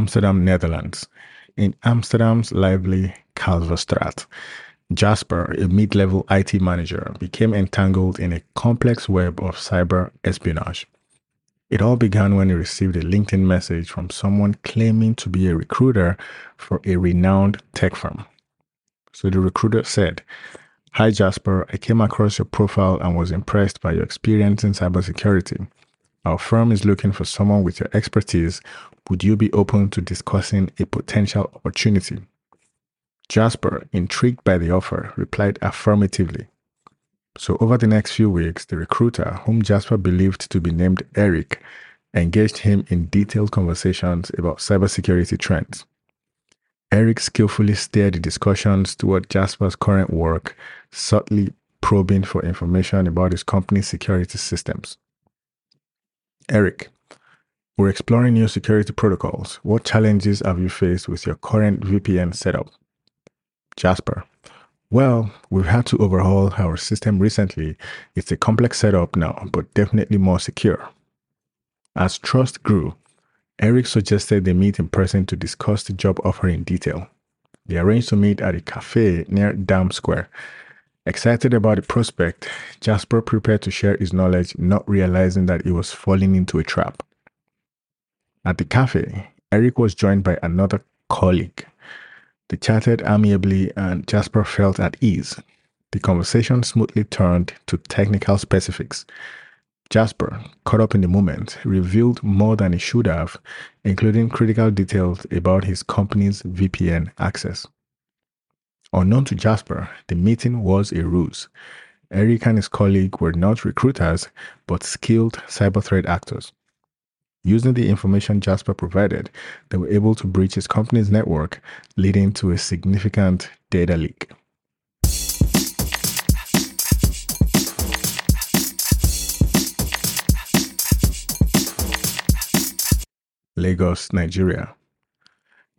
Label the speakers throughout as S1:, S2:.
S1: Amsterdam, Netherlands. In Amsterdam's lively Kalverstraat, Jasper, a mid level IT manager, became entangled in a complex web of cyber espionage. It all began when he received a LinkedIn message from someone claiming to be a recruiter for a renowned tech firm. So the recruiter said, Hi Jasper, I came across your profile and was impressed by your experience in cybersecurity. Our firm is looking for someone with your expertise. Would you be open to discussing a potential opportunity? Jasper, intrigued by the offer, replied affirmatively. So, over the next few weeks, the recruiter, whom Jasper believed to be named Eric, engaged him in detailed conversations about cybersecurity trends. Eric skillfully steered the discussions toward Jasper's current work, subtly probing for information about his company's security systems. Eric, we're exploring new security protocols. What challenges have you faced with your current VPN setup? Jasper, well, we've had to overhaul our system recently. It's a complex setup now, but definitely more secure. As trust grew, Eric suggested they meet in person to discuss the job offer in detail. They arranged to meet at a cafe near Dam Square. Excited about the prospect, Jasper prepared to share his knowledge, not realizing that he was falling into a trap. At the cafe, Eric was joined by another colleague, they chatted amiably and Jasper felt at ease. The conversation smoothly turned to technical specifics. Jasper, caught up in the moment, revealed more than he should have, including critical details about his company's VPN access. Unknown to Jasper, the meeting was a ruse. Eric and his colleague were not recruiters, but skilled cyber threat actors. Using the information Jasper provided, they were able to breach his company's network, leading to a significant data leak. Lagos, Nigeria.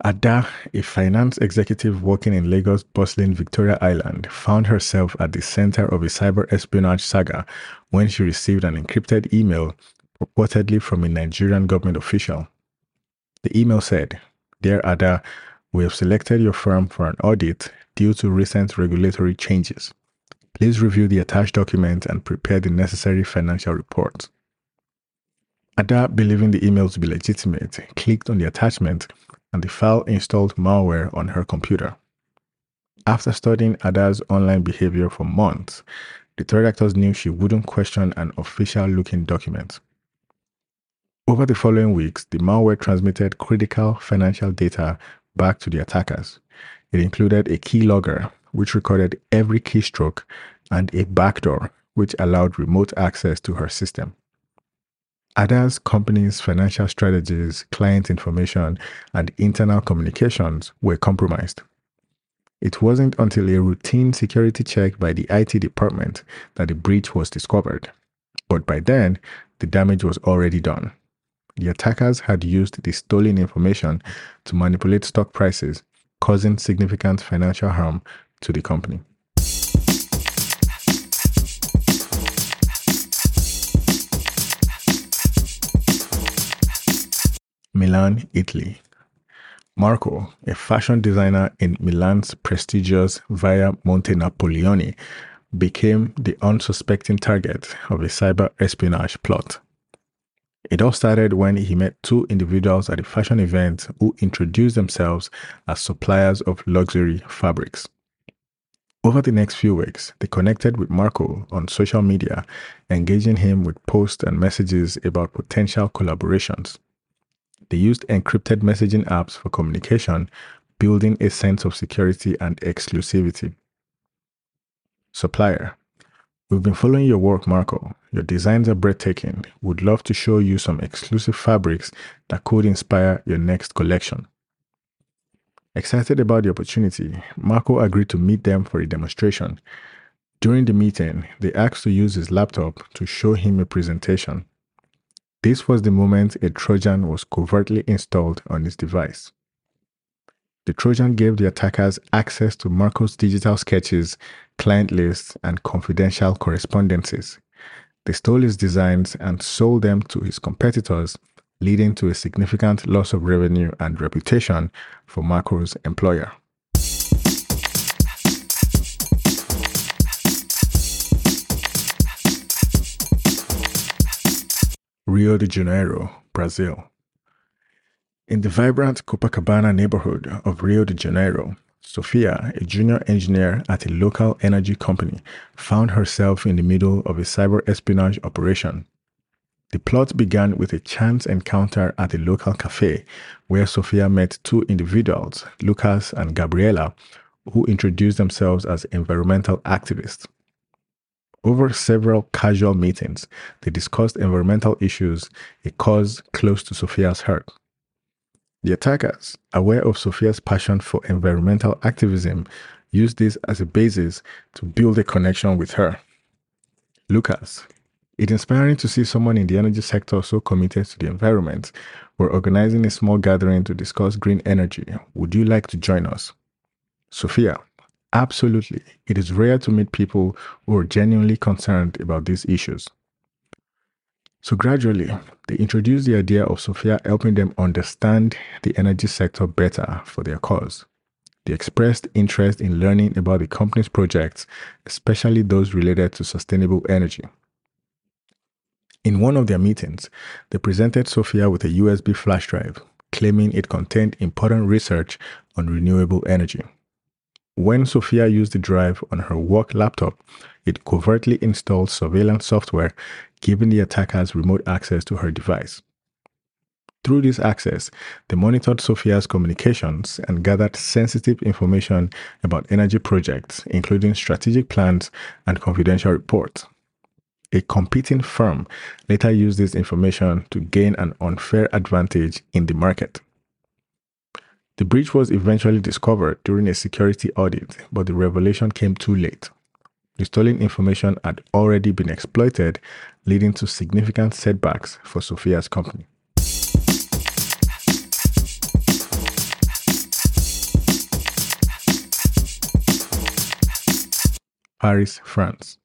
S1: Ada, a finance executive working in Lagos' bustling Victoria Island, found herself at the center of a cyber espionage saga when she received an encrypted email purportedly from a Nigerian government official. The email said, Dear Ada, we have selected your firm for an audit due to recent regulatory changes. Please review the attached document and prepare the necessary financial reports. Ada, believing the email to be legitimate, clicked on the attachment and the file installed malware on her computer. After studying Ada's online behavior for months, the threat actors knew she wouldn't question an official looking document. Over the following weeks, the malware transmitted critical financial data back to the attackers. It included a keylogger, which recorded every keystroke, and a backdoor, which allowed remote access to her system. Ada's company's financial strategies, client information, and internal communications were compromised. It wasn't until a routine security check by the IT department that the breach was discovered. But by then, the damage was already done. The attackers had used the stolen information to manipulate stock prices, causing significant financial harm to the company. Milan, Italy. Marco, a fashion designer in Milan's prestigious Via Monte Napoleone, became the unsuspecting target of a cyber espionage plot. It all started when he met two individuals at a fashion event who introduced themselves as suppliers of luxury fabrics. Over the next few weeks, they connected with Marco on social media, engaging him with posts and messages about potential collaborations. They used encrypted messaging apps for communication, building a sense of security and exclusivity. Supplier We've been following your work, Marco. Your designs are breathtaking. Would love to show you some exclusive fabrics that could inspire your next collection. Excited about the opportunity, Marco agreed to meet them for a demonstration. During the meeting, they asked to use his laptop to show him a presentation. This was the moment a Trojan was covertly installed on his device. The Trojan gave the attackers access to Marco's digital sketches, client lists, and confidential correspondences. They stole his designs and sold them to his competitors leading to a significant loss of revenue and reputation for Macro's employer. Rio de Janeiro, Brazil. In the vibrant Copacabana neighborhood of Rio de Janeiro, Sophia, a junior engineer at a local energy company, found herself in the middle of a cyber espionage operation. The plot began with a chance encounter at a local cafe where Sophia met two individuals, Lucas and Gabriela, who introduced themselves as environmental activists. Over several casual meetings, they discussed environmental issues, a cause close to Sophia's heart. The attackers, aware of Sophia's passion for environmental activism, used this as a basis to build a connection with her. Lucas, it's inspiring to see someone in the energy sector so committed to the environment. We're organizing a small gathering to discuss green energy. Would you like to join us? Sophia, absolutely. It is rare to meet people who are genuinely concerned about these issues. So gradually, they introduced the idea of Sophia helping them understand the energy sector better for their cause. They expressed interest in learning about the company's projects, especially those related to sustainable energy. In one of their meetings, they presented Sophia with a USB flash drive, claiming it contained important research on renewable energy. When Sophia used the drive on her work laptop, it covertly installed surveillance software, giving the attackers remote access to her device. Through this access, they monitored Sophia's communications and gathered sensitive information about energy projects, including strategic plans and confidential reports. A competing firm later used this information to gain an unfair advantage in the market. The breach was eventually discovered during a security audit, but the revelation came too late. The stolen information had already been exploited, leading to significant setbacks for Sophia's company. Paris, France.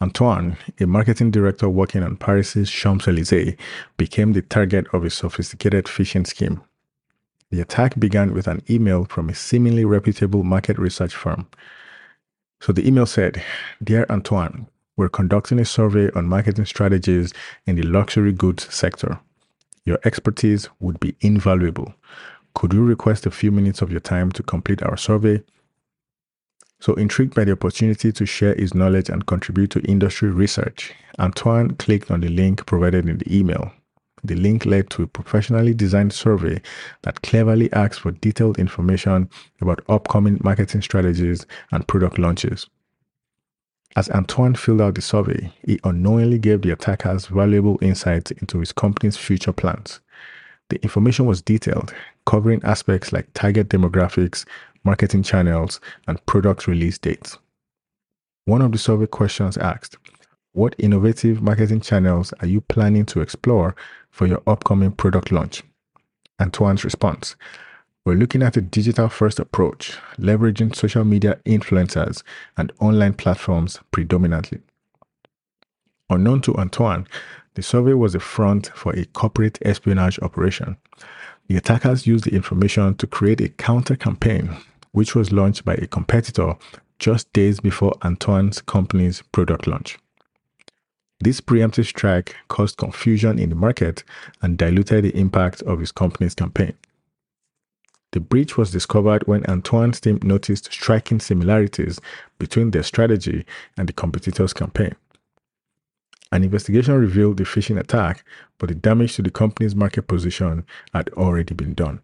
S1: Antoine, a marketing director working on Paris's Champs Elysees, became the target of a sophisticated phishing scheme. The attack began with an email from a seemingly reputable market research firm. So the email said, Dear Antoine, we're conducting a survey on marketing strategies in the luxury goods sector. Your expertise would be invaluable. Could you request a few minutes of your time to complete our survey? So, intrigued by the opportunity to share his knowledge and contribute to industry research, Antoine clicked on the link provided in the email. The link led to a professionally designed survey that cleverly asked for detailed information about upcoming marketing strategies and product launches. As Antoine filled out the survey, he unknowingly gave the attackers valuable insights into his company's future plans. The information was detailed, covering aspects like target demographics, marketing channels, and product release dates. One of the survey questions asked, What innovative marketing channels are you planning to explore for your upcoming product launch? Antoine's response We're looking at a digital first approach, leveraging social media influencers and online platforms predominantly. Unknown to Antoine, the survey was a front for a corporate espionage operation. The attackers used the information to create a counter campaign, which was launched by a competitor just days before Antoine's company's product launch. This preemptive strike caused confusion in the market and diluted the impact of his company's campaign. The breach was discovered when Antoine's team noticed striking similarities between their strategy and the competitor's campaign. An investigation revealed the phishing attack, but the damage to the company's market position had already been done.